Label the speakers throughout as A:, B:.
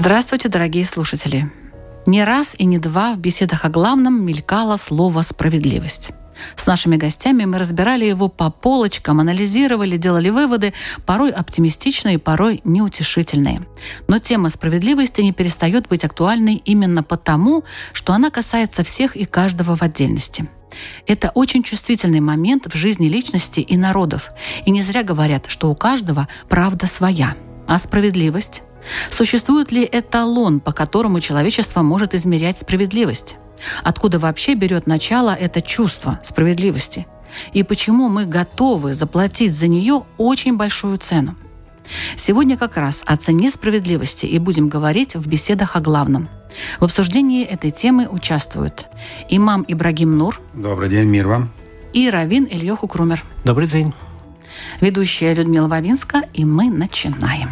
A: Здравствуйте, дорогие слушатели! Не раз и не два в беседах о главном мелькало слово «справедливость». С нашими гостями мы разбирали его по полочкам, анализировали, делали выводы, порой оптимистичные, порой неутешительные. Но тема справедливости не перестает быть актуальной именно потому, что она касается всех и каждого в отдельности. Это очень чувствительный момент в жизни личности и народов. И не зря говорят, что у каждого правда своя. А справедливость? Существует ли эталон, по которому человечество может измерять справедливость? Откуда вообще берет начало это чувство справедливости? И почему мы готовы заплатить за нее очень большую цену? Сегодня как раз о цене справедливости и будем говорить в беседах о главном. В обсуждении этой темы участвуют имам Ибрагим Нур
B: Добрый день, мир вам.
A: и Равин Ильёху Крумер.
C: Добрый день.
A: Ведущая Людмила Вавинска, и мы начинаем.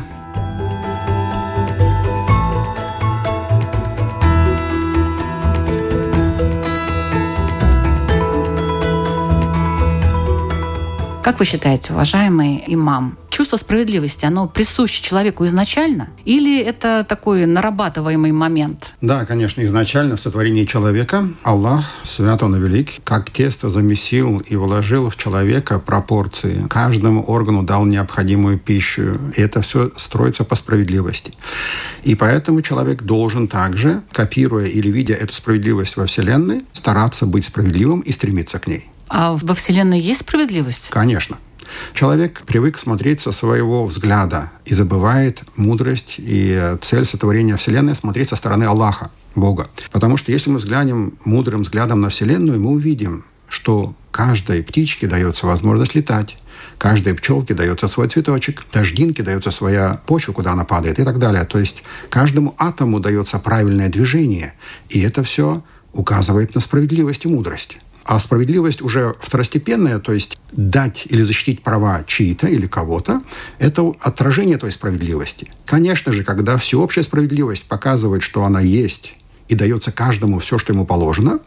A: Как вы считаете, уважаемый имам, чувство справедливости, оно присуще человеку изначально? Или это такой нарабатываемый момент?
B: Да, конечно, изначально в сотворении человека Аллах, свят он и велик, как тесто замесил и вложил в человека пропорции. Каждому органу дал необходимую пищу. И это все строится по справедливости. И поэтому человек должен также, копируя или видя эту справедливость во Вселенной, стараться быть справедливым и стремиться к ней.
A: А во Вселенной есть справедливость?
B: Конечно. Человек привык смотреть со своего взгляда и забывает мудрость и цель сотворения Вселенной смотреть со стороны Аллаха, Бога. Потому что если мы взглянем мудрым взглядом на Вселенную, мы увидим, что каждой птичке дается возможность летать, каждой пчелке дается свой цветочек, дождинке дается своя почва, куда она падает и так далее. То есть каждому атому дается правильное движение, и это все указывает на справедливость и мудрость. А справедливость уже второстепенная, то есть дать или защитить права чьи-то или кого-то, это отражение той справедливости. Конечно же, когда всеобщая справедливость показывает, что она есть, и дается каждому все, что ему положено,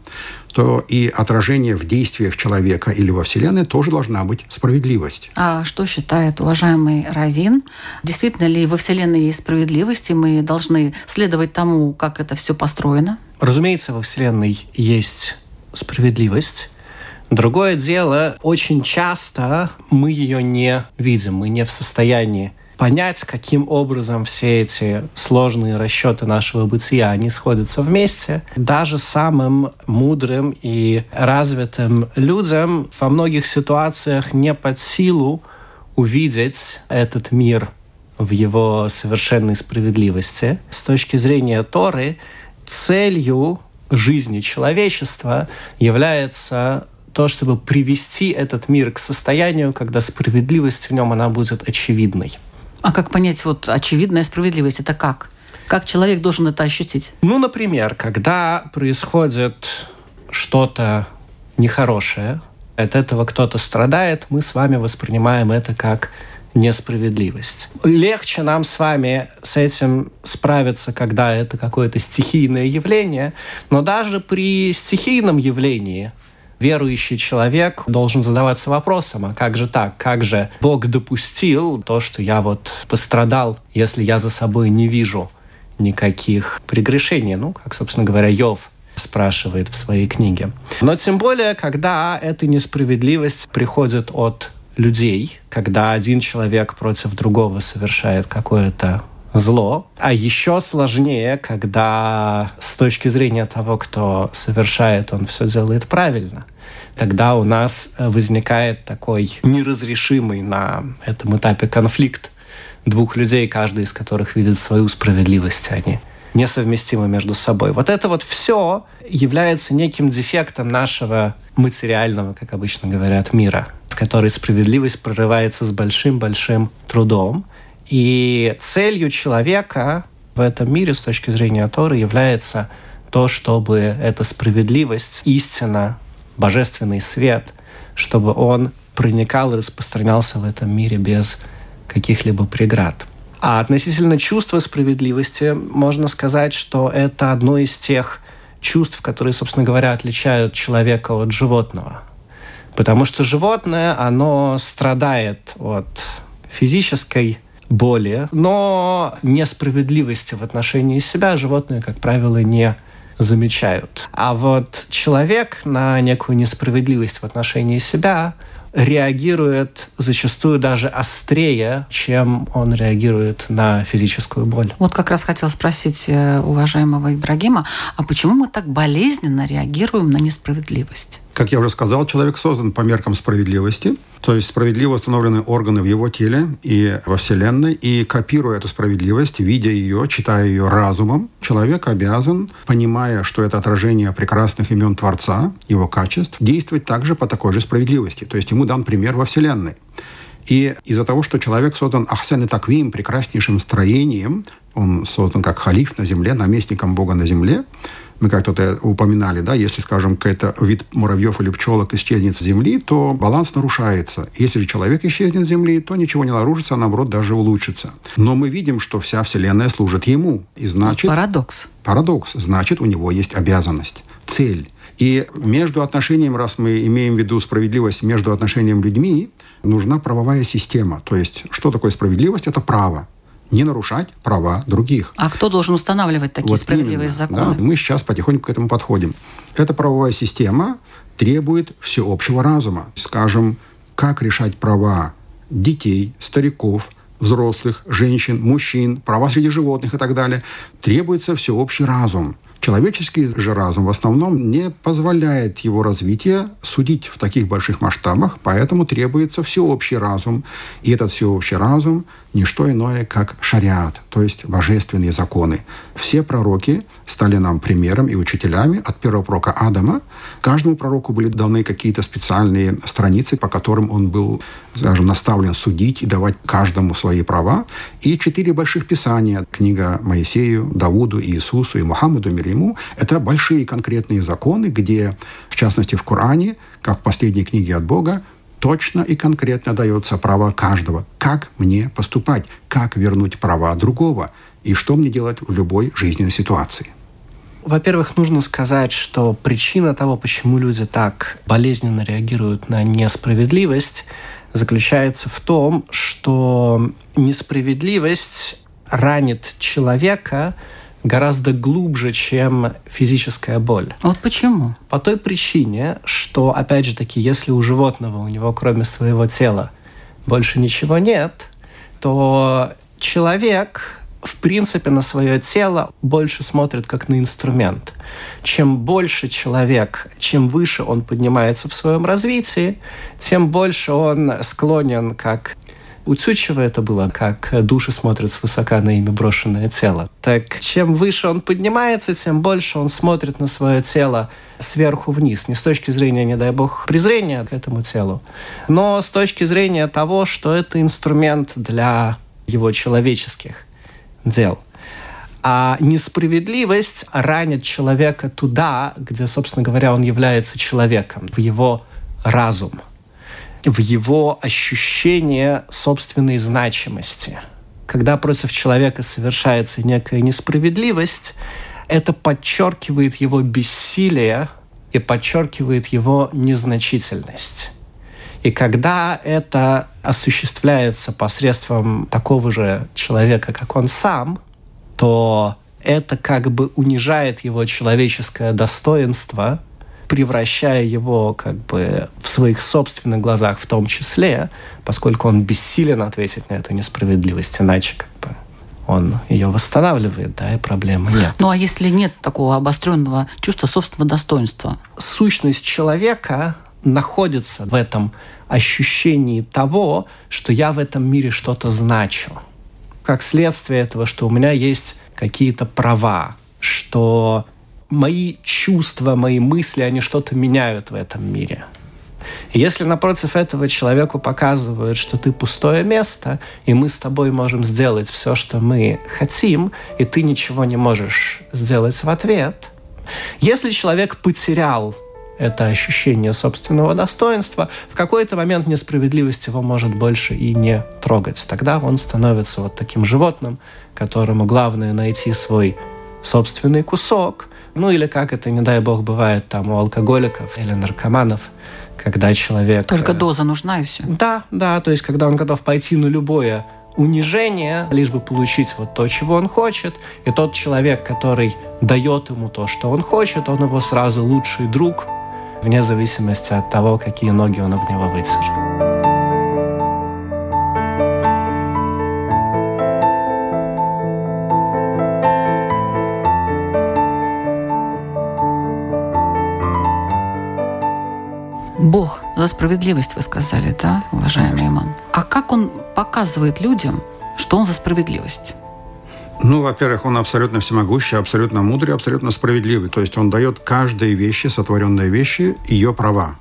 B: то и отражение в действиях человека или во Вселенной тоже должна быть справедливость.
A: А что считает уважаемый Равин? Действительно ли во Вселенной есть справедливость, и мы должны следовать тому, как это все построено?
C: Разумеется, во Вселенной есть справедливость. Другое дело, очень часто мы ее не видим, мы не в состоянии понять, каким образом все эти сложные расчеты нашего бытия, они сходятся вместе. Даже самым мудрым и развитым людям во многих ситуациях не под силу увидеть этот мир в его совершенной справедливости. С точки зрения Торы, целью жизни человечества является то, чтобы привести этот мир к состоянию, когда справедливость в нем она будет очевидной.
A: А как понять вот очевидная справедливость? Это как? Как человек должен это ощутить?
C: Ну, например, когда происходит что-то нехорошее, от этого кто-то страдает, мы с вами воспринимаем это как несправедливость. Легче нам с вами с этим справиться, когда это какое-то стихийное явление, но даже при стихийном явлении верующий человек должен задаваться вопросом, а как же так? Как же Бог допустил то, что я вот пострадал, если я за собой не вижу никаких прегрешений? Ну, как, собственно говоря, Йов спрашивает в своей книге. Но тем более, когда эта несправедливость приходит от людей, когда один человек против другого совершает какое-то зло. А еще сложнее, когда с точки зрения того, кто совершает, он все делает правильно. Тогда у нас возникает такой неразрешимый на этом этапе конфликт двух людей, каждый из которых видит свою справедливость, они несовместимы между собой. Вот это вот все является неким дефектом нашего материального, как обычно говорят, мира. в которой справедливость прорывается с большим-большим трудом. И целью человека в этом мире с точки зрения Торы является то, чтобы эта справедливость, истина, божественный свет, чтобы он проникал и распространялся в этом мире без каких-либо преград. А относительно чувства справедливости можно сказать, что это одно из тех чувств, которые, собственно говоря, отличают человека от животного. Потому что животное, оно страдает от физической боли, но несправедливости в отношении себя животные, как правило, не замечают. А вот человек на некую несправедливость в отношении себя реагирует зачастую даже острее, чем он реагирует на физическую боль.
A: Вот как раз хотела спросить э, уважаемого Ибрагима, а почему мы так болезненно реагируем на несправедливость?
B: Как я уже сказал, человек создан по меркам справедливости, то есть справедливо установлены органы в его теле и во Вселенной, и копируя эту справедливость, видя ее, читая ее разумом, человек обязан, понимая, что это отражение прекрасных имен Творца, его качеств, действовать также по такой же справедливости. То есть ему дан пример во Вселенной. И из-за того, что человек создан Ахсен и Таквим, прекраснейшим строением, он создан как халиф на земле, наместником Бога на земле, мы как-то это упоминали, да, если, скажем, какой-то вид муравьев или пчелок исчезнет с Земли, то баланс нарушается. Если же человек исчезнет с Земли, то ничего не нарушится, а наоборот даже улучшится. Но мы видим, что вся Вселенная служит ему. И значит...
A: Парадокс.
B: Парадокс. Значит, у него есть обязанность, цель. И между отношением, раз мы имеем в виду справедливость между отношением людьми, нужна правовая система. То есть, что такое справедливость? Это право не нарушать права других.
A: А кто должен устанавливать такие
B: вот
A: справедливые
B: именно,
A: законы?
B: Да, мы сейчас потихоньку к этому подходим. Эта правовая система требует всеобщего разума. Скажем, как решать права детей, стариков, взрослых, женщин, мужчин, права среди животных и так далее. Требуется всеобщий разум – Человеческий же разум в основном не позволяет его развитие судить в таких больших масштабах, поэтому требуется всеобщий разум. И этот всеобщий разум – не что иное, как шариат, то есть божественные законы. Все пророки стали нам примером и учителями. От первого пророка Адама каждому пророку были даны какие-то специальные страницы, по которым он был, скажем, наставлен судить и давать каждому свои права. И четыре больших писания – книга Моисею, Давуду, Иисусу и Мухаммаду, мир ему – это большие конкретные законы, где, в частности, в Коране, как в последней книге от Бога, точно и конкретно дается право каждого, как мне поступать, как вернуть права другого и что мне делать в любой жизненной ситуации.
C: Во-первых, нужно сказать, что причина того, почему люди так болезненно реагируют на несправедливость, заключается в том, что несправедливость ранит человека гораздо глубже, чем физическая боль.
A: Вот почему?
C: По той причине, что, опять же таки, если у животного, у него кроме своего тела больше ничего нет, то человек в принципе, на свое тело больше смотрит как на инструмент. Чем больше человек, чем выше он поднимается в своем развитии, тем больше он склонен как у Цючева это было, как души смотрят свысока на ими брошенное тело. Так чем выше он поднимается, тем больше он смотрит на свое тело сверху вниз. Не с точки зрения, не дай бог, презрения к этому телу, но с точки зрения того, что это инструмент для его человеческих дел. А несправедливость ранит человека туда, где, собственно говоря, он является человеком, в его разум – в его ощущение собственной значимости. Когда против человека совершается некая несправедливость, это подчеркивает его бессилие и подчеркивает его незначительность. И когда это осуществляется посредством такого же человека, как он сам, то это как бы унижает его человеческое достоинство – превращая его как бы в своих собственных глазах в том числе, поскольку он бессилен ответить на эту несправедливость, иначе как бы он ее восстанавливает, да, и проблемы нет.
A: Ну а если нет такого обостренного чувства собственного достоинства?
C: Сущность человека находится в этом ощущении того, что я в этом мире что-то значу. Как следствие этого, что у меня есть какие-то права, что мои чувства, мои мысли, они что-то меняют в этом мире. Если напротив этого человеку показывают, что ты пустое место, и мы с тобой можем сделать все, что мы хотим, и ты ничего не можешь сделать в ответ, если человек потерял это ощущение собственного достоинства, в какой-то момент несправедливость его может больше и не трогать. Тогда он становится вот таким животным, которому главное найти свой собственный кусок, ну или как это, не дай бог, бывает там у алкоголиков или наркоманов, когда человек...
A: Только э, доза нужна и все.
C: Да, да, то есть когда он готов пойти на любое унижение, лишь бы получить вот то, чего он хочет, и тот человек, который дает ему то, что он хочет, он его сразу лучший друг, вне зависимости от того, какие ноги он об него вытер.
A: За справедливость, вы сказали, да, уважаемый Конечно. имам? А как он показывает людям, что он за справедливость?
B: Ну, во-первых, он абсолютно всемогущий, абсолютно мудрый, абсолютно справедливый. То есть он дает каждой вещи, сотворенной вещи, ее права.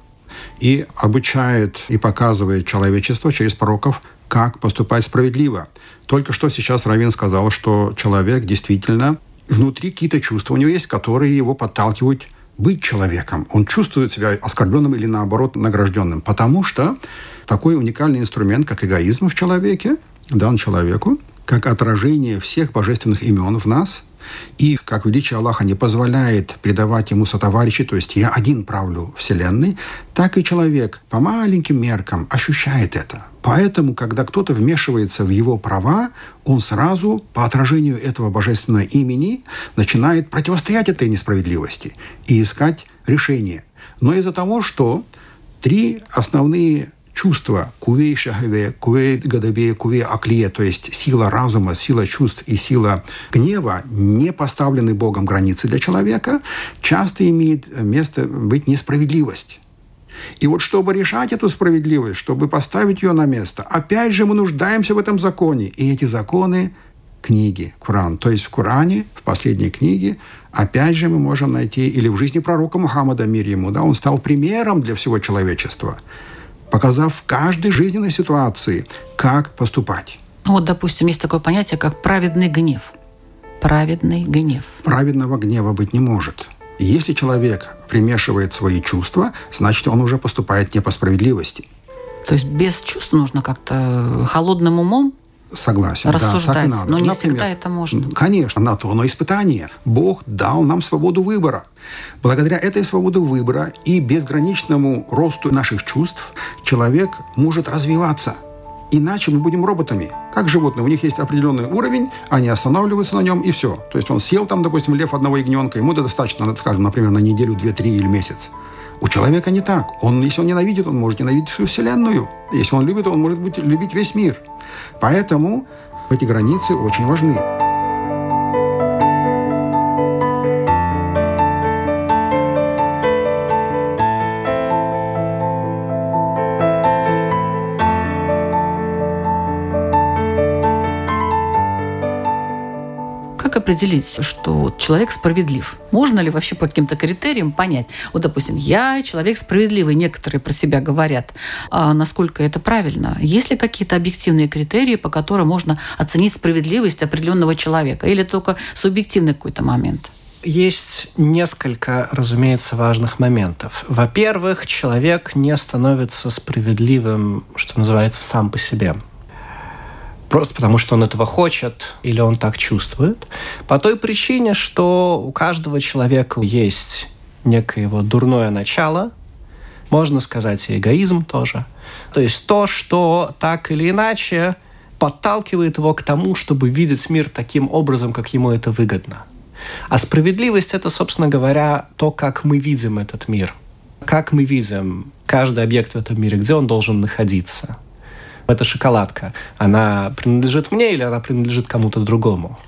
B: И обучает и показывает человечество через пророков, как поступать справедливо. Только что сейчас Равин сказал, что человек действительно внутри какие-то чувства у него есть, которые его подталкивают быть человеком. Он чувствует себя оскорбленным или, наоборот, награжденным. Потому что такой уникальный инструмент, как эгоизм в человеке, дан человеку, как отражение всех божественных имен в нас – и как величие Аллаха не позволяет предавать ему сотоварищи, то есть я один правлю Вселенной, так и человек по маленьким меркам ощущает это. Поэтому, когда кто-то вмешивается в его права, он сразу по отражению этого божественного имени начинает противостоять этой несправедливости и искать решение. Но из-за того, что три основные чувства кувей шагаве, кувей гадабе, кувей аклие, то есть сила разума, сила чувств и сила гнева, не поставлены Богом границы для человека, часто имеет место быть несправедливость. И вот чтобы решать эту справедливость, чтобы поставить ее на место, опять же мы нуждаемся в этом законе. И эти законы – книги, Коран. То есть в Коране, в последней книге, опять же мы можем найти, или в жизни пророка Мухаммада, мир ему, да, он стал примером для всего человечества – показав в каждой жизненной ситуации, как поступать.
A: Ну вот, допустим, есть такое понятие, как праведный гнев. Праведный гнев.
B: Праведного гнева быть не может. Если человек примешивает свои чувства, значит, он уже поступает не по справедливости.
A: То есть без чувств нужно как-то холодным умом
B: Согласен.
A: Рассуждать,
B: да, так и надо.
A: но не Например, всегда это можно.
B: Конечно, на то оно испытание. Бог дал нам свободу выбора. Благодаря этой свободе выбора и безграничному росту наших чувств человек может развиваться. Иначе мы будем роботами. Как животные. У них есть определенный уровень, они останавливаются на нем, и все. То есть он съел там, допустим, лев одного ягненка, ему достаточно, скажем, например, на неделю, две, три или месяц. У человека не так. Он, если он ненавидит, он может ненавидеть всю Вселенную. Если он любит, он может быть, любить весь мир. Поэтому эти границы очень важны.
A: Определить, что человек справедлив? Можно ли вообще по каким-то критериям понять? Вот, допустим, я человек справедливый, некоторые про себя говорят. А насколько это правильно? Есть ли какие-то объективные критерии, по которым можно оценить справедливость определенного человека? Или только субъективный какой-то момент?
C: Есть несколько, разумеется, важных моментов. Во-первых, человек не становится справедливым, что называется, сам по себе просто потому, что он этого хочет или он так чувствует. По той причине, что у каждого человека есть некое его дурное начало, можно сказать и эгоизм тоже. То есть то, что так или иначе подталкивает его к тому, чтобы видеть мир таким образом, как ему это выгодно. А справедливость – это, собственно говоря, то, как мы видим этот мир. Как мы видим каждый объект в этом мире, где он должен находиться – эта шоколадка, она принадлежит мне или она принадлежит кому-то другому?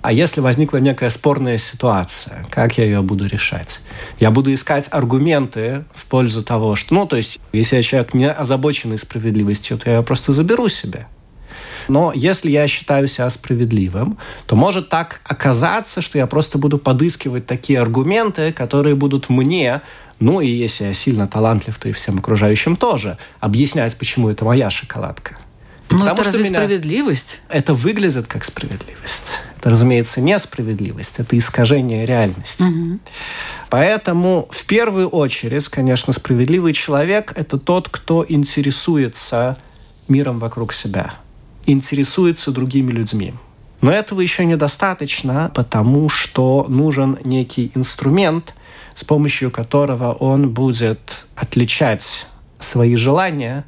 C: А если возникла некая спорная ситуация, как я ее буду решать? Я буду искать аргументы в пользу того, что, ну, то есть, если я человек не озабоченный справедливостью, то я ее просто заберу себе. Но если я считаю себя справедливым, то может так оказаться, что я просто буду подыскивать такие аргументы, которые будут мне Ну и если я сильно талантлив, то и всем окружающим тоже. Объяснять, почему это моя шоколадка.
A: Ну, это разве меня... справедливость?
C: Это выглядит как справедливость. Это, разумеется, несправедливость. Это искажение реальности. Угу. Поэтому в первую очередь, конечно, справедливый человек – это тот, кто интересуется миром вокруг себя, интересуется другими людьми. Но этого еще недостаточно, потому что нужен некий инструмент, с помощью которого он будет отличать свои желания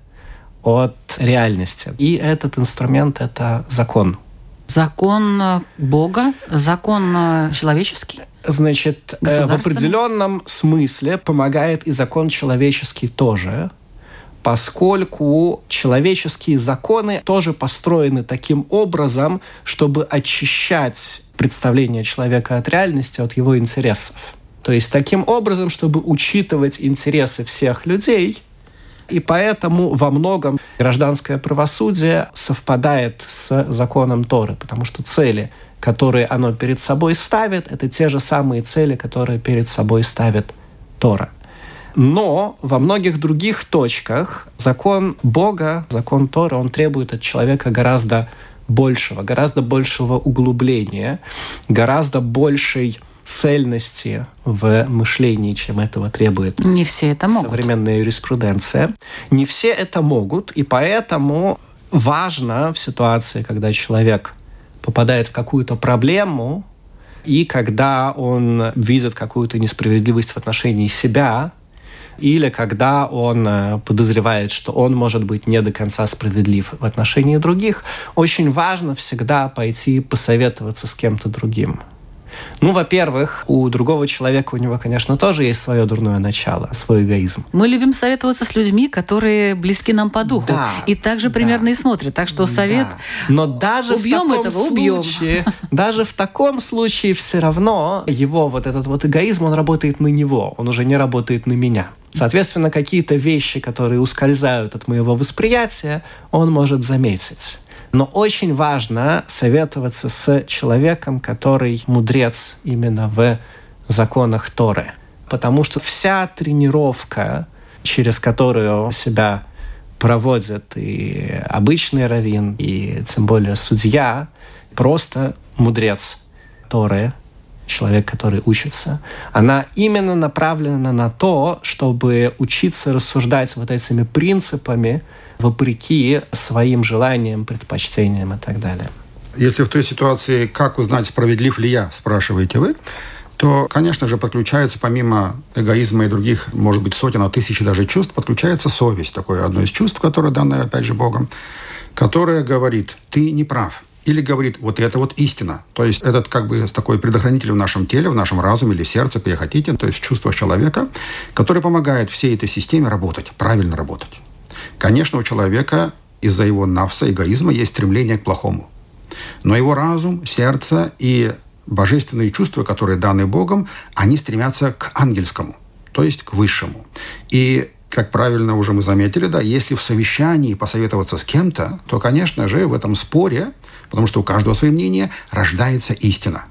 C: от реальности. И этот инструмент – это закон.
A: Закон э, Бога, закон э, человеческий?
C: Значит, э, в определенном смысле помогает и закон человеческий тоже, поскольку человеческие законы тоже построены таким образом, чтобы очищать представление человека от реальности, от его интересов. То есть таким образом, чтобы учитывать интересы всех людей, и поэтому во многом гражданское правосудие совпадает с законом Торы, потому что цели, которые оно перед собой ставит, это те же самые цели, которые перед собой ставит Тора. Но во многих других точках закон Бога, закон Тора, он требует от человека гораздо большего, гораздо большего углубления, гораздо большей цельности в мышлении, чем этого требует
A: Не все это могут.
C: современная юриспруденция. Не все это могут, и поэтому важно в ситуации, когда человек попадает в какую-то проблему, и когда он видит какую-то несправедливость в отношении себя, или когда он э, подозревает, что он может быть не до конца справедлив в отношении других, очень важно всегда пойти посоветоваться с кем-то другим. Ну, во-первых, у другого человека у него, конечно, тоже есть свое дурное начало, свой эгоизм.
A: Мы любим советоваться с людьми, которые близки нам по духу. Да, и также да. примерно и смотрят. Так что совет да.
C: Но даже убьем в таком этого, убьем. случае, даже в таком случае все равно его вот этот вот эгоизм, он работает на него, он уже не работает на меня. Соответственно, какие-то вещи, которые ускользают от моего восприятия, он может заметить. Но очень важно советоваться с человеком, который мудрец именно в законах Торы. Потому что вся тренировка, через которую себя проводят и обычный раввин, и тем более судья, просто мудрец Торы, человек, который учится, она именно направлена на то, чтобы учиться рассуждать вот этими принципами, вопреки своим желаниям, предпочтениям и так далее.
B: Если в той ситуации, как узнать, справедлив ли я, спрашиваете вы, то, конечно же, подключается помимо эгоизма и других, может быть, сотен, а тысячи даже чувств, подключается совесть, такое одно из чувств, которое данное, опять же, Богом, которое говорит, ты не прав, или говорит, вот это вот истина. То есть этот как бы такой предохранитель в нашем теле, в нашем разуме или сердце, как хотите, то есть в человека, который помогает всей этой системе работать, правильно работать. Конечно, у человека из-за его навса, эгоизма, есть стремление к плохому. Но его разум, сердце и божественные чувства, которые даны Богом, они стремятся к ангельскому, то есть к высшему. И как правильно уже мы заметили, да, если в совещании посоветоваться с кем-то, то, конечно же, в этом споре, потому что у каждого свое мнение, рождается истина.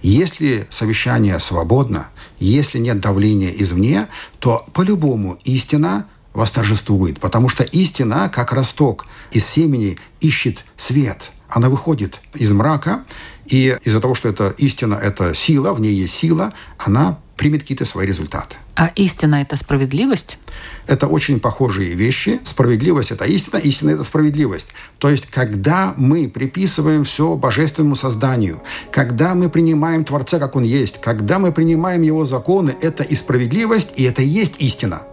B: Если совещание свободно, если нет давления извне, то по-любому истина восторжествует, потому что истина, как росток из семени, ищет свет. Она выходит из мрака, и из-за того, что это истина, это сила, в ней есть сила, она примет какие-то свои результаты.
A: А истина – это справедливость?
B: Это очень похожие вещи. Справедливость – это истина, истина – это справедливость. То есть, когда мы приписываем все божественному созданию, когда мы принимаем Творца, как Он есть, когда мы принимаем Его законы, это и справедливость, и это и есть истина –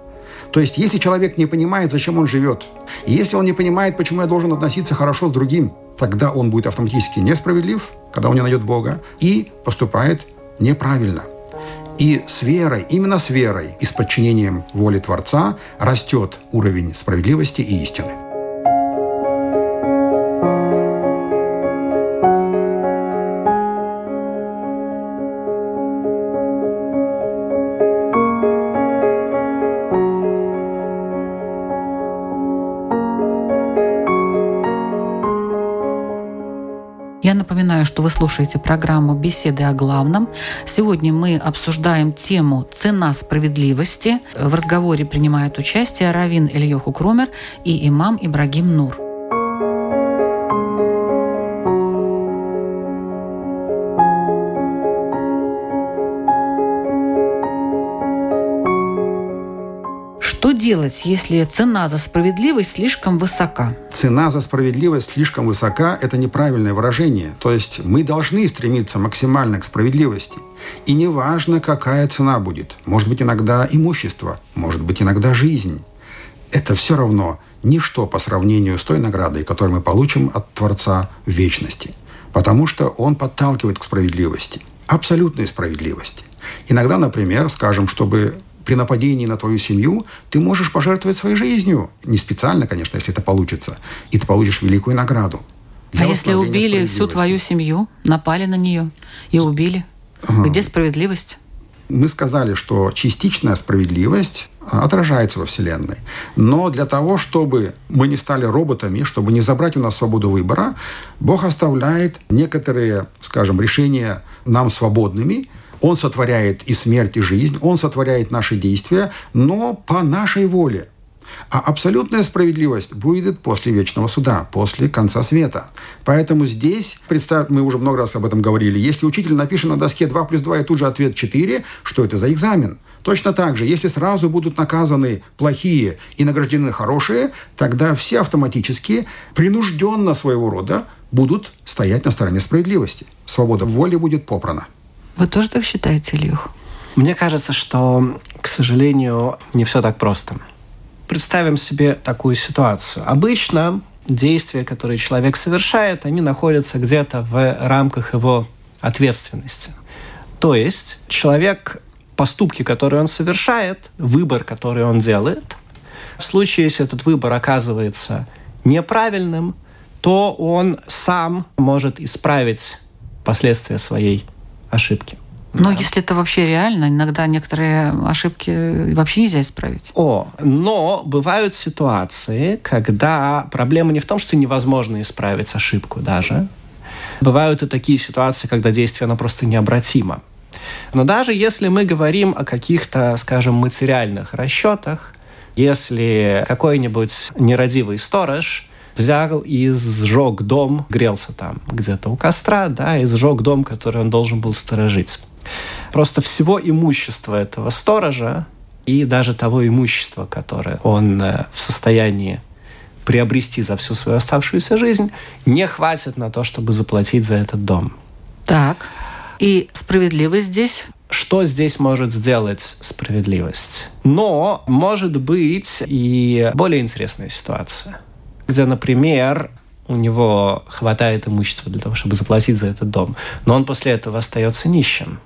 B: то есть, если человек не понимает, зачем он живет, если он не понимает, почему я должен относиться хорошо с другим, тогда он будет автоматически несправедлив, когда он не найдет Бога, и поступает неправильно. И с верой, именно с верой и с подчинением воле Творца растет уровень справедливости и истины.
A: Вы слушаете программу «Беседы о главном». Сегодня мы обсуждаем тему «Цена справедливости». В разговоре принимают участие Равин Ильёху Крумер и имам Ибрагим Нур. Делать, если цена за справедливость слишком высока?
B: Цена за справедливость слишком высока – это неправильное выражение. То есть мы должны стремиться максимально к справедливости. И неважно, какая цена будет. Может быть, иногда имущество, может быть, иногда жизнь. Это все равно ничто по сравнению с той наградой, которую мы получим от Творца в вечности. Потому что Он подталкивает к справедливости, абсолютной справедливости. Иногда, например, скажем, чтобы при нападении на твою семью ты можешь пожертвовать своей жизнью. Не специально, конечно, если это получится. И ты получишь великую награду.
A: А если убили всю твою семью, напали на нее и убили? Ага. Где справедливость?
B: Мы сказали, что частичная справедливость отражается во Вселенной. Но для того, чтобы мы не стали роботами, чтобы не забрать у нас свободу выбора, Бог оставляет некоторые, скажем, решения нам свободными, он сотворяет и смерть, и жизнь, Он сотворяет наши действия, но по нашей воле. А абсолютная справедливость будет после вечного суда, после конца света. Поэтому здесь, представь, мы уже много раз об этом говорили, если учитель напишет на доске 2 плюс 2 и тут же ответ 4, что это за экзамен? Точно так же, если сразу будут наказаны плохие и награждены хорошие, тогда все автоматически, принужденно своего рода, будут стоять на стороне справедливости. Свобода воли будет попрана.
A: Вы тоже так считаете, Илюх?
C: Мне кажется, что, к сожалению, не все так просто. Представим себе такую ситуацию. Обычно действия, которые человек совершает, они находятся где-то в рамках его ответственности. То есть человек, поступки, которые он совершает, выбор, который он делает, в случае, если этот выбор оказывается неправильным, то он сам может исправить последствия своей ошибки.
A: Но да. если это вообще реально, иногда некоторые ошибки вообще нельзя исправить.
C: О, но бывают ситуации, когда проблема не в том, что невозможно исправить ошибку даже. Бывают и такие ситуации, когда действие оно просто необратимо. Но даже если мы говорим о каких-то, скажем, материальных расчетах, если какой-нибудь нерадивый сторож взял и сжег дом, грелся там где-то у костра, да, и сжег дом, который он должен был сторожить. Просто всего имущества этого сторожа и даже того имущества, которое он э, в состоянии приобрести за всю свою оставшуюся жизнь, не хватит на то, чтобы заплатить за этот дом.
A: Так. И справедливость здесь?
C: Что здесь может сделать справедливость? Но может быть и более интересная ситуация – где, например, у него хватает имущества для того, чтобы заплатить за этот дом, но он после этого остается нищим.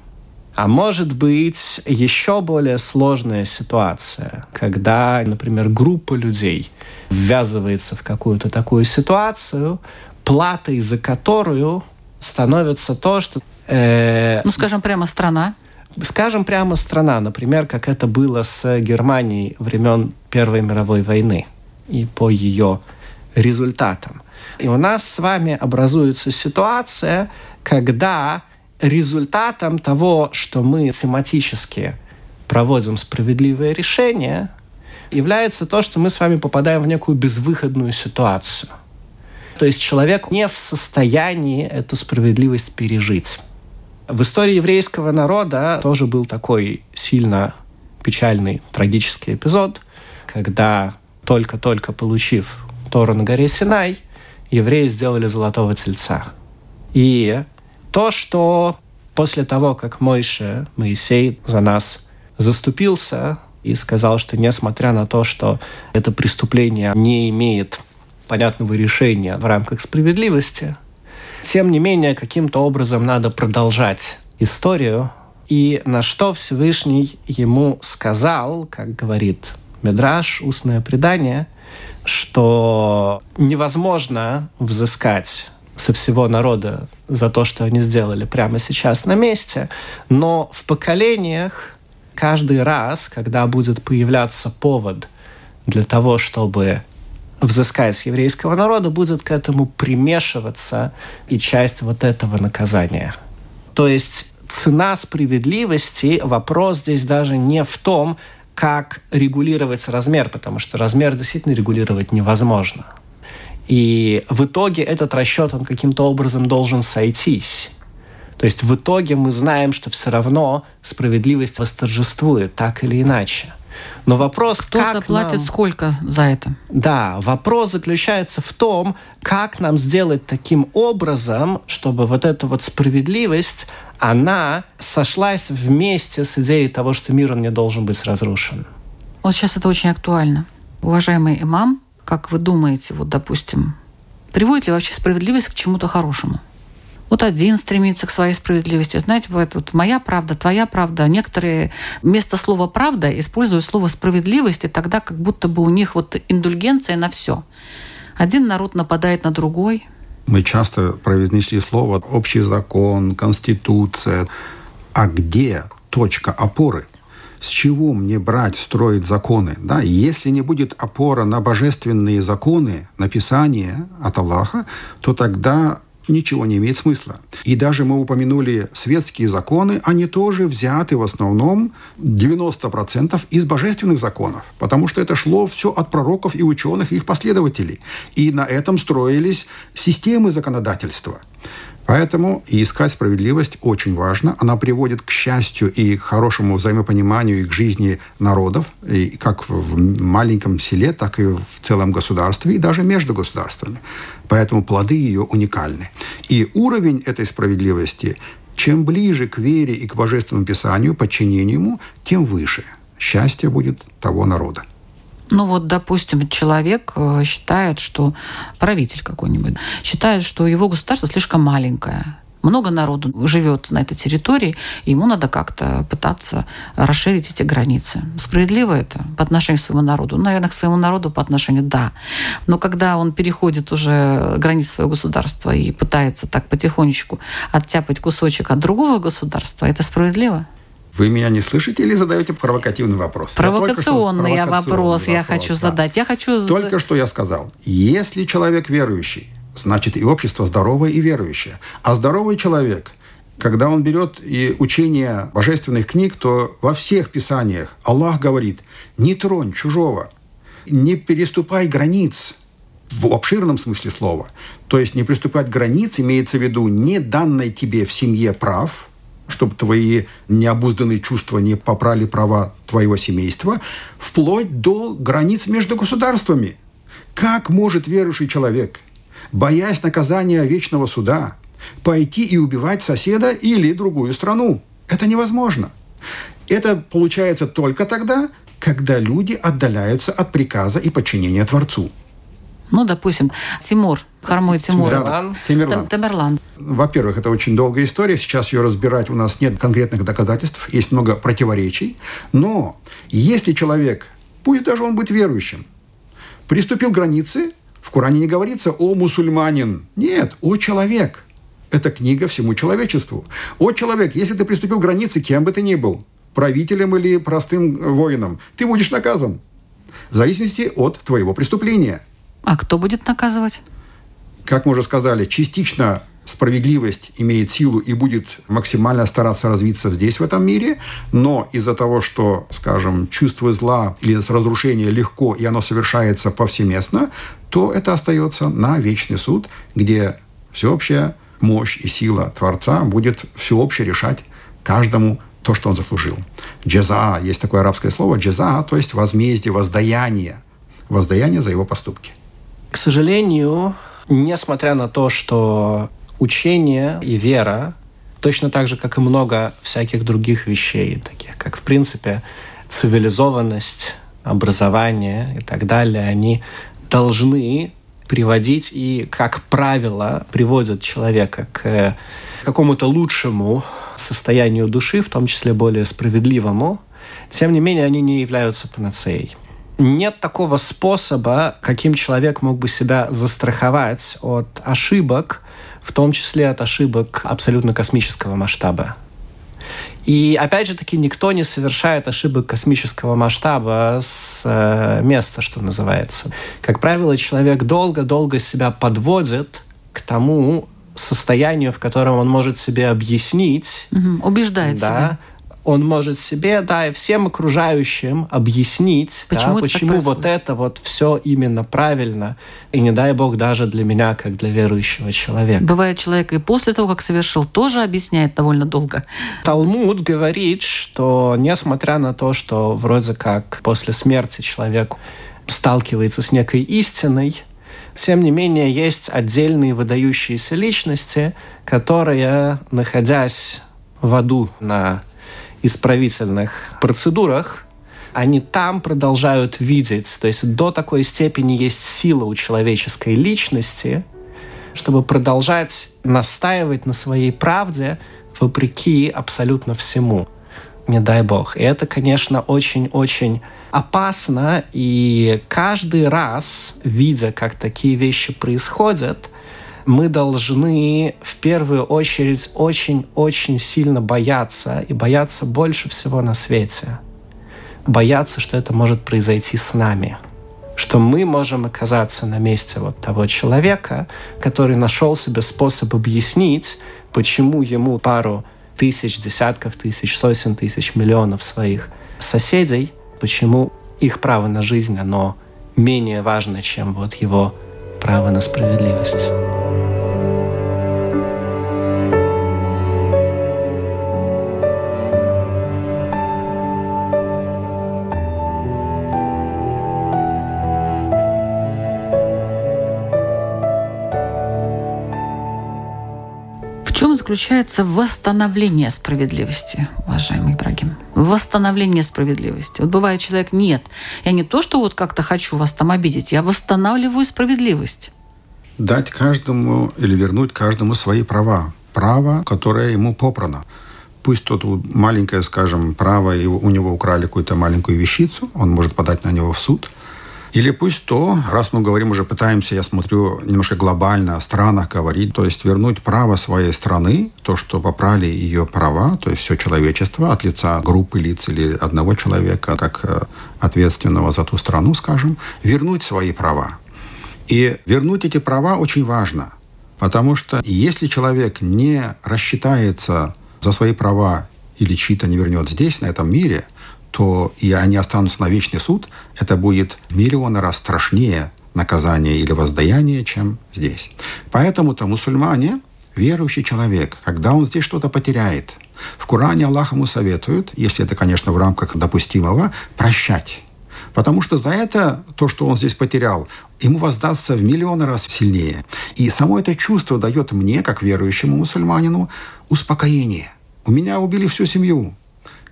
C: А может быть еще более сложная ситуация, когда, например, группа людей ввязывается в какую-то такую ситуацию, платой за которую становится то, что...
A: Э, ну, скажем прямо, страна.
C: Скажем прямо, страна. Например, как это было с Германией времен Первой мировой войны и по ее результатом. И у нас с вами образуется ситуация, когда результатом того, что мы тематически проводим справедливое решение, является то, что мы с вами попадаем в некую безвыходную ситуацию. То есть человек не в состоянии эту справедливость пережить. В истории еврейского народа тоже был такой сильно печальный, трагический эпизод, когда только-только получив Тору на горе Синай, евреи сделали золотого тельца. И то, что после того, как Мойше, Моисей за нас заступился и сказал, что несмотря на то, что это преступление не имеет понятного решения в рамках справедливости, тем не менее, каким-то образом надо продолжать историю, и на что Всевышний ему сказал, как говорит Медраж, устное предание, что невозможно взыскать со всего народа за то, что они сделали прямо сейчас на месте, но в поколениях каждый раз, когда будет появляться повод для того, чтобы взыскать с еврейского народа, будет к этому примешиваться и часть вот этого наказания. То есть цена справедливости, вопрос здесь даже не в том, как регулировать размер, потому что размер действительно регулировать невозможно. И в итоге этот расчет, он каким-то образом должен сойтись. То есть в итоге мы знаем, что все равно справедливость восторжествует так или иначе. Но вопрос,
A: Кто
C: как
A: заплатит
C: нам...
A: сколько за это?
C: Да, вопрос заключается в том, как нам сделать таким образом, чтобы вот эта вот справедливость, она сошлась вместе с идеей того, что мир он не должен быть разрушен.
A: Вот сейчас это очень актуально. Уважаемый имам, как вы думаете, вот, допустим, приводит ли вообще справедливость к чему-то хорошему? Вот один стремится к своей справедливости. Знаете, бывает вот моя правда, твоя правда. Некоторые вместо слова «правда» используют слово «справедливость», и тогда как будто бы у них вот индульгенция на все. Один народ нападает на другой.
B: Мы часто произнесли слово «общий закон», «конституция». А где точка опоры? С чего мне брать, строить законы? Да? Если не будет опора на божественные законы, на Писание от Аллаха, то тогда ничего не имеет смысла. И даже мы упомянули светские законы, они тоже взяты в основном 90% из божественных законов, потому что это шло все от пророков и ученых, и их последователей. И на этом строились системы законодательства. Поэтому и искать справедливость очень важно. Она приводит к счастью и к хорошему взаимопониманию и к жизни народов, и как в маленьком селе, так и в целом государстве, и даже между государствами. Поэтому плоды ее уникальны. И уровень этой справедливости, чем ближе к вере и к Божественному Писанию, подчинению ему, тем выше. Счастье будет того народа.
A: Ну вот, допустим, человек э, считает, что правитель какой-нибудь считает, что его государство слишком маленькое, много народу живет на этой территории, и ему надо как-то пытаться расширить эти границы. Справедливо это по отношению к своему народу? Ну, наверное, к своему народу по отношению да. Но когда он переходит уже границы своего государства и пытается так потихонечку оттяпать кусочек от другого государства, это справедливо?
B: Вы меня не слышите или задаете провокативный вопрос?
A: Провокационный я вопрос я хочу да. задать. Я хочу...
B: Только что я сказал. Если человек верующий, значит и общество здоровое и верующее. А здоровый человек, когда он берет и учение божественных книг, то во всех писаниях Аллах говорит, не тронь чужого, не переступай границ, в обширном смысле слова. То есть не приступать границ имеется в виду не данной тебе в семье прав, чтобы твои необузданные чувства не попрали права твоего семейства, вплоть до границ между государствами. Как может верующий человек – боясь наказания вечного суда, пойти и убивать соседа или другую страну. Это невозможно. Это получается только тогда, когда люди отдаляются от приказа и подчинения Творцу.
A: Ну, допустим, Тимур, Хармой Тимур.
B: Тамерлан. Тамерлан.
A: Тамерлан.
B: Во-первых, это очень долгая история. Сейчас ее разбирать у нас нет конкретных доказательств. Есть много противоречий. Но если человек, пусть даже он будет верующим, приступил к границе, в Коране не говорится «о мусульманин». Нет, «о человек». Это книга всему человечеству. «О человек, если ты приступил к границе, кем бы ты ни был, правителем или простым воином, ты будешь наказан. В зависимости от твоего преступления.
A: А кто будет наказывать?
B: Как мы уже сказали, частично справедливость имеет силу и будет максимально стараться развиться здесь, в этом мире, но из-за того, что, скажем, чувство зла или разрушение легко, и оно совершается повсеместно, то это остается на вечный суд, где всеобщая мощь и сила Творца будет всеобще решать каждому то, что он заслужил. Джеза, есть такое арабское слово, джеза, то есть возмездие, воздаяние. Воздаяние за его поступки.
C: К сожалению, несмотря на то, что учение и вера, точно так же, как и много всяких других вещей, таких как, в принципе, цивилизованность, образование и так далее, они должны приводить и, как правило, приводят человека к какому-то лучшему состоянию души, в том числе более справедливому, тем не менее они не являются панацеей. Нет такого способа, каким человек мог бы себя застраховать от ошибок, в том числе от ошибок абсолютно космического масштаба. И опять же таки никто не совершает ошибок космического масштаба с э, места, что называется. Как правило, человек долго-долго себя подводит к тому состоянию, в котором он может себе объяснить.
A: Угу, убеждает
C: да,
A: себя
C: он может себе, да, и всем окружающим объяснить,
A: почему,
C: да,
A: это
C: почему вот это вот все именно правильно, и не дай бог даже для меня, как для верующего человека.
A: Бывает, человек и после того, как совершил, тоже объясняет довольно долго.
C: Талмуд говорит, что несмотря на то, что вроде как после смерти человек сталкивается с некой истиной, тем не менее, есть отдельные выдающиеся личности, которые, находясь в аду на исправительных процедурах, они там продолжают видеть. То есть до такой степени есть сила у человеческой личности, чтобы продолжать настаивать на своей правде вопреки абсолютно всему. Не дай бог. И это, конечно, очень-очень опасно. И каждый раз, видя, как такие вещи происходят, мы должны в первую очередь очень-очень сильно бояться, и бояться больше всего на свете. Бояться, что это может произойти с нами. Что мы можем оказаться на месте вот того человека, который нашел себе способ объяснить, почему ему пару тысяч, десятков тысяч, сотен тысяч, миллионов своих соседей, почему их право на жизнь, оно менее важно, чем вот его право на справедливость.
A: Заключается восстановление справедливости, уважаемый Ибрагим. Восстановление справедливости. Вот бывает человек, нет, я не то, что вот как-то хочу вас там обидеть, я восстанавливаю справедливость.
B: Дать каждому или вернуть каждому свои права. Право, которое ему попрано. Пусть тот маленькое, скажем, право, и у него украли какую-то маленькую вещицу, он может подать на него в суд – или пусть то, раз мы говорим, уже пытаемся, я смотрю, немножко глобально о странах говорить, то есть вернуть право своей страны, то, что попрали ее права, то есть все человечество от лица группы лиц или одного человека, как э, ответственного за ту страну, скажем, вернуть свои права. И вернуть эти права очень важно, потому что если человек не рассчитается за свои права или чьи-то не вернет здесь, на этом мире, то и они останутся на вечный суд, это будет миллионы раз страшнее наказание или воздаяние, чем здесь. Поэтому-то мусульмане, верующий человек, когда он здесь что-то потеряет, в Коране Аллах ему советует, если это, конечно, в рамках допустимого, прощать. Потому что за это, то, что он здесь потерял, ему воздастся в миллионы раз сильнее. И само это чувство дает мне, как верующему мусульманину, успокоение. У меня убили всю семью.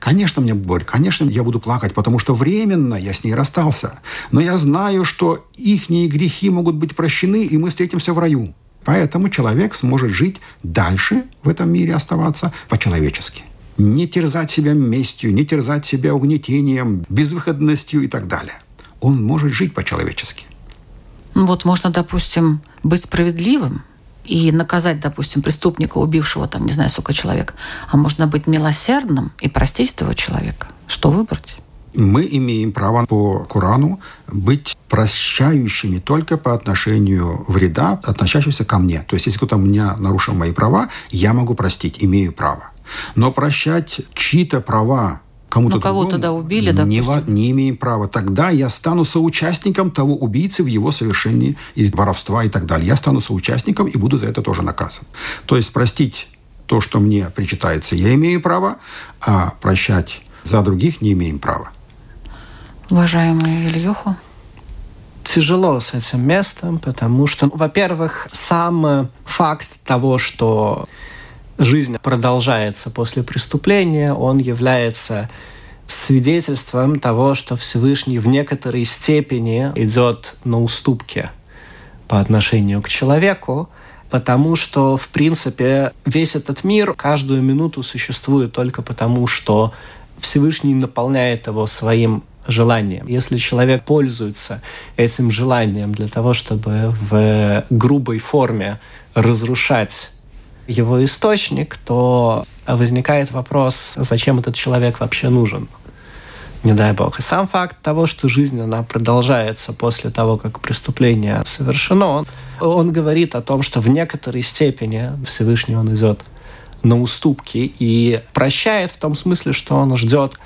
B: Конечно, мне боль, конечно, я буду плакать, потому что временно я с ней расстался. Но я знаю, что их грехи могут быть прощены, и мы встретимся в раю. Поэтому человек сможет жить дальше в этом мире, оставаться по-человечески. Не терзать себя местью, не терзать себя угнетением, безвыходностью и так далее. Он может жить по-человечески.
A: Вот можно, допустим, быть справедливым, и наказать, допустим, преступника, убившего там, не знаю, сколько человек, а можно быть милосердным и простить этого человека. Что выбрать?
B: Мы имеем право по Корану быть прощающими только по отношению вреда, относящегося ко мне. То есть, если кто-то меня нарушил мои права, я могу простить, имею право. Но прощать чьи-то права кому-то
A: ну, кого-то да убили, да.
B: Не, не имеем права. Тогда я стану соучастником того убийцы в его совершении или воровства и так далее. Я стану соучастником и буду за это тоже наказан. То есть простить то, что мне причитается, я имею право, а прощать за других не имеем права.
A: Уважаемый Ильюху?
C: Тяжело с этим местом, потому что, во-первых, сам факт того, что жизнь продолжается после преступления, он является свидетельством того, что Всевышний в некоторой степени идет на уступки по отношению к человеку, потому что, в принципе, весь этот мир каждую минуту существует только потому, что Всевышний наполняет его своим желанием. Если человек пользуется этим желанием для того, чтобы в грубой форме разрушать его источник, то возникает вопрос, зачем этот человек вообще нужен. Не дай бог. И сам факт того, что жизнь она продолжается после того, как преступление совершено, он, он говорит о том, что в некоторой степени Всевышний он идет на уступки и прощает в том смысле, что он ждет,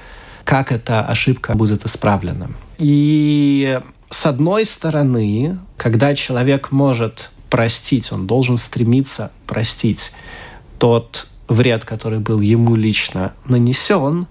C: как эта ошибка будет исправлена. И с одной стороны, когда человек может простить, он должен стремиться простить тот вред, который был ему лично нанесен,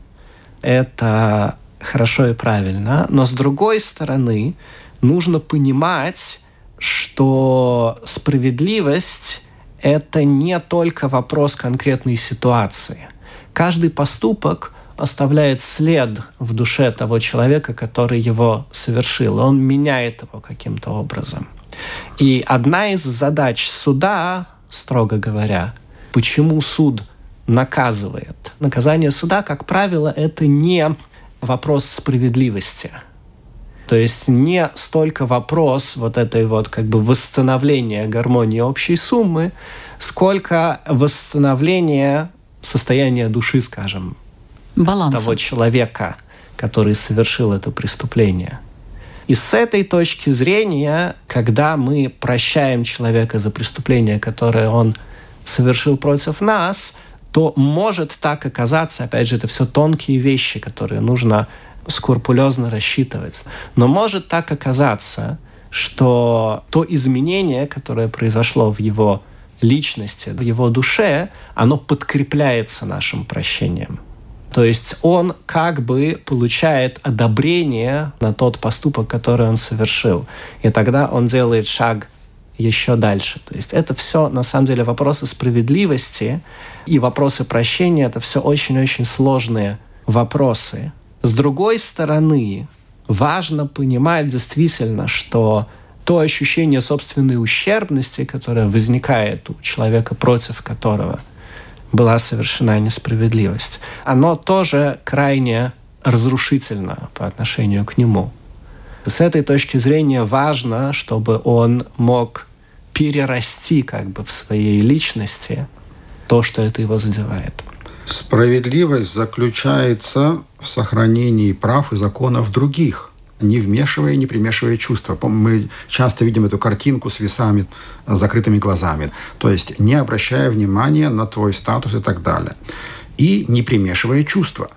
C: это хорошо и правильно. Но с другой стороны, нужно понимать, что справедливость – это не только вопрос конкретной ситуации. Каждый поступок оставляет след в душе того человека, который его совершил. Он меняет его каким-то образом. И одна из задач суда, строго говоря, почему суд наказывает. Наказание суда, как правило, это не вопрос справедливости. То есть не столько вопрос вот этой вот как бы восстановления гармонии общей суммы, сколько восстановления состояния души, скажем,
A: Баланса.
C: того человека, который совершил это преступление. И с этой точки зрения, когда мы прощаем человека за преступление, которое он совершил против нас, то может так оказаться, опять же, это все тонкие вещи, которые нужно скрупулезно рассчитывать. Но может так оказаться, что то изменение, которое произошло в его личности, в его душе, оно подкрепляется нашим прощением. То есть он как бы получает одобрение на тот поступок, который он совершил. И тогда он делает шаг еще дальше. То есть это все на самом деле вопросы справедливости и вопросы прощения. Это все очень-очень сложные вопросы. С другой стороны, важно понимать действительно, что то ощущение собственной ущербности, которое возникает у человека, против которого – была совершена несправедливость. Оно тоже крайне разрушительно по отношению к нему. С этой точки зрения важно, чтобы он мог перерасти как бы в своей личности то, что это его задевает.
B: Справедливость заключается в сохранении прав и законов других – не вмешивая, не примешивая чувства. Мы часто видим эту картинку с весами, с закрытыми глазами. То есть не обращая внимания на твой статус и так далее. И не примешивая чувства.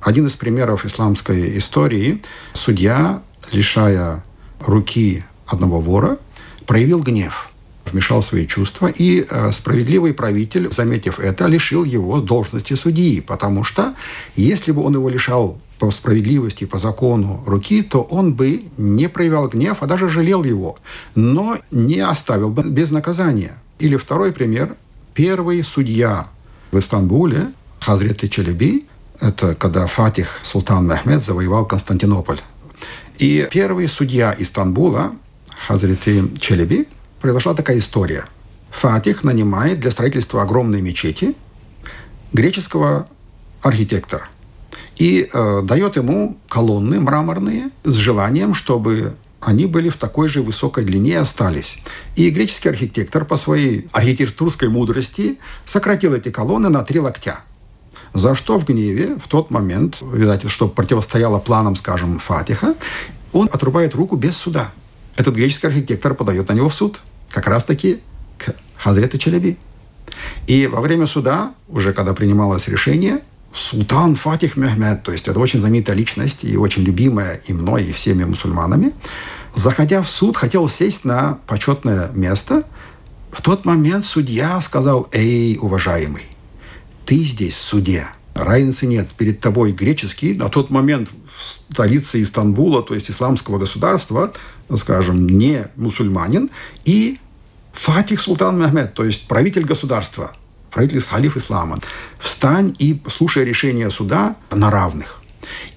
B: Один из примеров исламской истории. Судья, лишая руки одного вора, проявил гнев вмешал свои чувства, и э, справедливый правитель, заметив это, лишил его должности судьи, потому что если бы он его лишал по справедливости, по закону руки, то он бы не проявлял гнев, а даже жалел его, но не оставил бы без наказания. Или второй пример. Первый судья в Истанбуле, Хазрет Челеби, это когда Фатих Султан Мехмед завоевал Константинополь. И первый судья Истанбула, Хазрет Челеби, произошла такая история. Фатих нанимает для строительства огромной мечети греческого архитектора – и э, дает ему колонны мраморные с желанием, чтобы они были в такой же высокой длине и остались. И греческий архитектор по своей архитектурской мудрости сократил эти колонны на три локтя. За что в гневе в тот момент, видать, что противостояло планам, скажем, Фатиха, он отрубает руку без суда. Этот греческий архитектор подает на него в суд. Как раз-таки к Хазрету Челеби. И во время суда, уже когда принималось решение, султан Фатих Мехмед, то есть это очень знаменитая личность и очень любимая и мной, и всеми мусульманами, заходя в суд, хотел сесть на почетное место. В тот момент судья сказал, «Эй, уважаемый, ты здесь суде, разницы нет, перед тобой греческий, на тот момент в столице Истанбула, то есть исламского государства, скажем, не мусульманин, и Фатих Султан Мехмед, то есть правитель государства – правительство халиф ислама, встань и слушай решение суда на равных.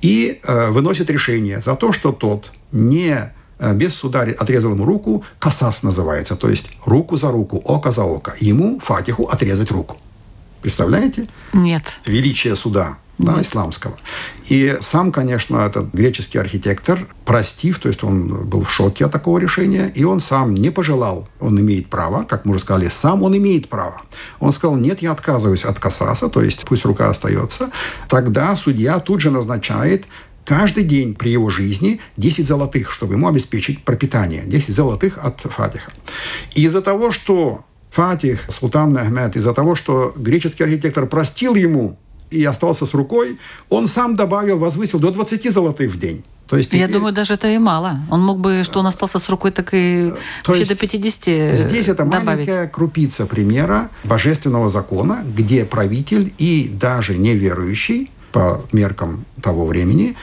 B: И э, выносит решение за то, что тот не э, без суда отрезал ему руку, касас называется, то есть руку за руку, око за око. Ему, Фатиху, отрезать руку. Представляете?
A: Нет.
B: Величие суда. Да, исламского. И сам, конечно, этот греческий архитектор, простив, то есть он был в шоке от такого решения, и он сам не пожелал, он имеет право, как мы уже сказали, сам он имеет право. Он сказал, нет, я отказываюсь от касаса, то есть пусть рука остается. Тогда судья тут же назначает каждый день при его жизни 10 золотых, чтобы ему обеспечить пропитание. 10 золотых от Фатиха. И из-за того, что Фатих, Султан Мехмед, из-за того, что греческий архитектор простил ему и остался с рукой, он сам добавил, возвысил до 20 золотых в день. То есть
A: Я
B: теперь-
A: думаю, даже это и мало. Он мог бы, что он остался с рукой, так и
B: То
A: вообще
B: есть
A: до 50
B: Здесь это
A: добавить.
B: маленькая крупица примера божественного закона, где правитель и даже неверующий по меркам того времени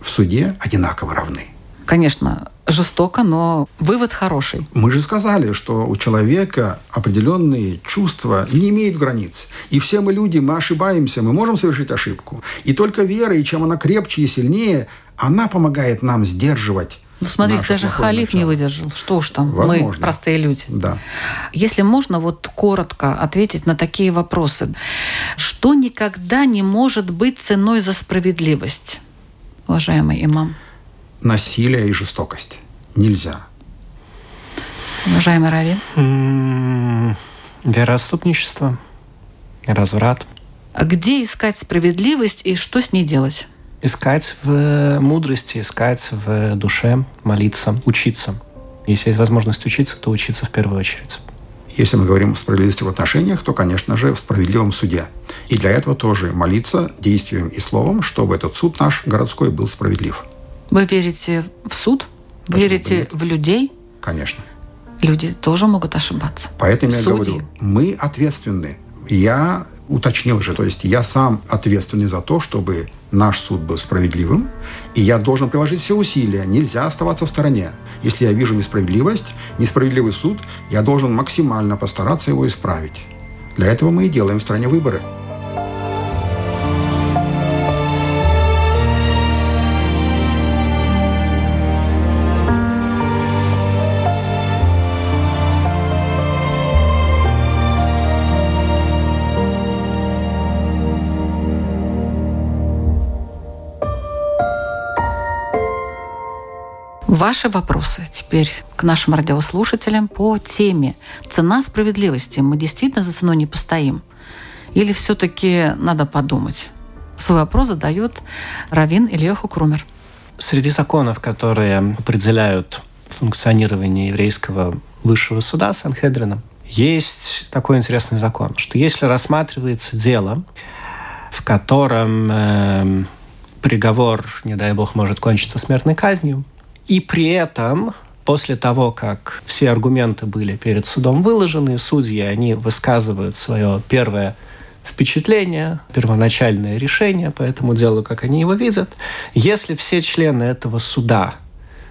B: в суде одинаково равны.
A: Конечно, жестоко, но вывод хороший.
B: Мы же сказали, что у человека определенные чувства не имеют границ. И все мы люди, мы ошибаемся, мы можем совершить ошибку. И только вера, и чем она крепче и сильнее, она помогает нам сдерживать
A: Ну, смотрите, даже халиф не
B: начало.
A: выдержал. Что уж там, мы
B: Возможно.
A: простые люди.
B: Да.
A: Если можно вот коротко ответить на такие вопросы. Что никогда не может быть ценой за справедливость, уважаемый имам?
B: Насилие и жестокость. Нельзя.
A: Уважаемый Равин?
C: М, Вероотступничество, разврат.
A: А Где искать справедливость и что с ней делать?
C: Искать в мудрости, искать в душе, молиться, учиться. Если есть возможность учиться, то учиться в первую очередь.
B: Если мы говорим о справедливости в отношениях, то, конечно же, в справедливом суде. И для этого тоже молиться действием и словом, чтобы этот суд наш городской был справедлив.
A: Вы верите в суд? Вы верите в людей?
B: Конечно.
A: Люди тоже могут ошибаться.
B: Поэтому я
A: Судьи.
B: говорю, мы ответственны. Я уточнил же, то есть я сам ответственный за то, чтобы наш суд был справедливым, и я должен приложить все усилия. Нельзя оставаться в стороне. Если я вижу несправедливость, несправедливый суд, я должен максимально постараться его исправить. Для этого мы и делаем в стране выборы.
A: Ваши вопросы теперь к нашим радиослушателям по теме «Цена справедливости». Мы действительно за ценой не постоим? Или все-таки надо подумать? Свой вопрос задает Равин Ильеху Крумер.
C: Среди законов, которые определяют функционирование еврейского высшего суда Санхедрина, есть такой интересный закон, что если рассматривается дело, в котором э, приговор, не дай бог, может кончиться смертной казнью, и при этом после того, как все аргументы были перед судом выложены, судьи, они высказывают свое первое впечатление, первоначальное решение по этому делу, как они его видят. Если все члены этого суда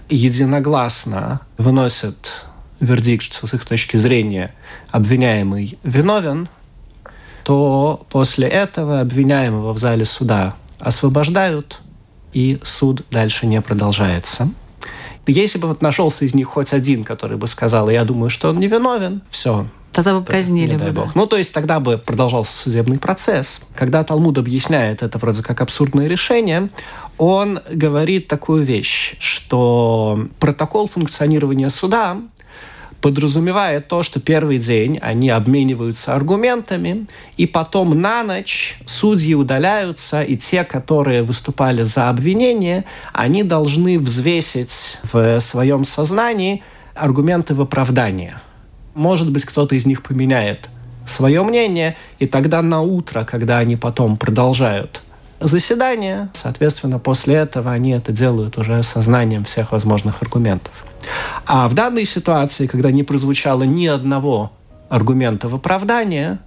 C: единогласно выносят вердикт, что с их точки зрения обвиняемый виновен, то после этого обвиняемого в зале суда освобождают, и суд дальше не продолжается. Если бы вот нашелся из них хоть один, который бы сказал, я думаю, что он невиновен, все,
A: Тогда бы казнили
C: не
A: бы.
C: дай
A: да.
C: бог. Ну, то есть тогда бы продолжался судебный процесс. Когда Талмуд объясняет это вроде как абсурдное решение, он говорит такую вещь, что протокол функционирования суда подразумевает то, что первый день они обмениваются аргументами, и потом на ночь судьи удаляются, и те, которые выступали за обвинение, они должны взвесить в своем сознании аргументы в оправдание. Может быть, кто-то из них поменяет свое мнение, и тогда на утро, когда они потом продолжают заседание, соответственно, после этого они это делают уже сознанием всех возможных аргументов. А в данной ситуации, когда не прозвучало ни одного аргумента в оправдание,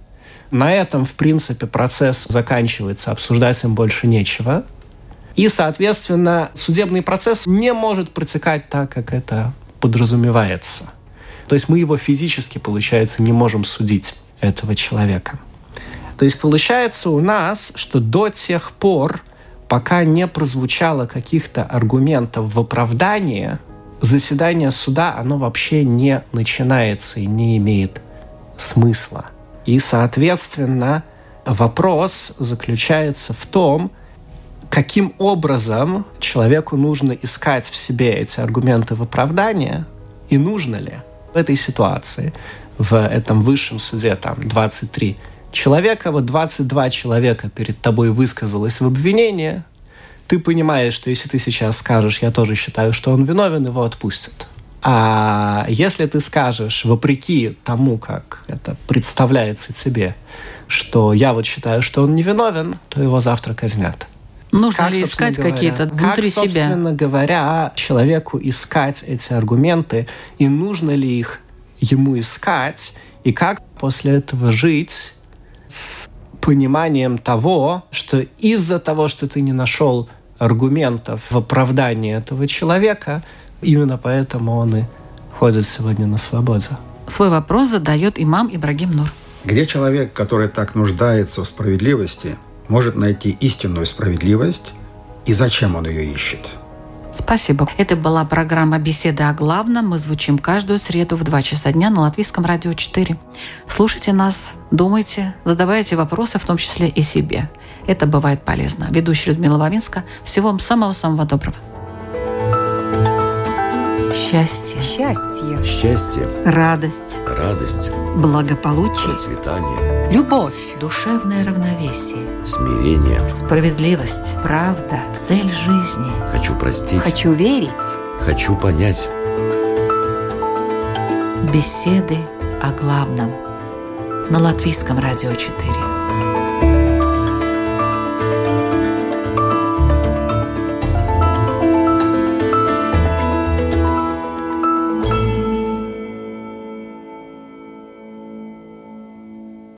C: на этом, в принципе, процесс заканчивается, обсуждать им больше нечего. И, соответственно, судебный процесс не может протекать так, как это подразумевается. То есть мы его физически, получается, не можем судить, этого человека. То есть получается у нас, что до тех пор, пока не прозвучало каких-то аргументов в оправдание, заседание суда, оно вообще не начинается и не имеет смысла. И, соответственно, Вопрос заключается в том, каким образом человеку нужно искать в себе эти аргументы в оправдание, и нужно ли в этой ситуации, в этом высшем суде, там, 23 человека, вот 22 человека перед тобой высказалось в обвинение, ты понимаешь, что если ты сейчас скажешь, я тоже считаю, что он виновен, его отпустят. А если ты скажешь, вопреки тому, как это представляется тебе, что я вот считаю, что он невиновен, то его завтра казнят.
A: Нужно как, ли искать какие-то внутри
C: как,
A: себя?
C: собственно говоря, человеку искать эти аргументы, и нужно ли их ему искать, и как после этого жить с пониманием того, что из-за того, что ты не нашел аргументов в оправдании этого человека, именно поэтому он и ходит сегодня на свободе.
A: Свой вопрос задает имам Ибрагим Нур.
B: Где человек, который так нуждается в справедливости, может найти истинную справедливость и зачем он ее ищет?
A: Спасибо. Это была программа «Беседа о главном». Мы звучим каждую среду в 2 часа дня на Латвийском радио 4. Слушайте нас, думайте, задавайте вопросы, в том числе и себе. Это бывает полезно. Ведущая Людмила Вавинска. Всего вам самого-самого доброго. Счастье.
D: Счастье.
E: Счастье.
D: Радость.
E: Радость.
D: Благополучие.
E: Процветание.
A: Любовь. Душевное равновесие.
E: Смирение.
A: Справедливость. Правда. Цель жизни.
E: Хочу простить.
D: Хочу верить.
E: Хочу понять.
A: Беседы о главном. На Латвийском радио 4.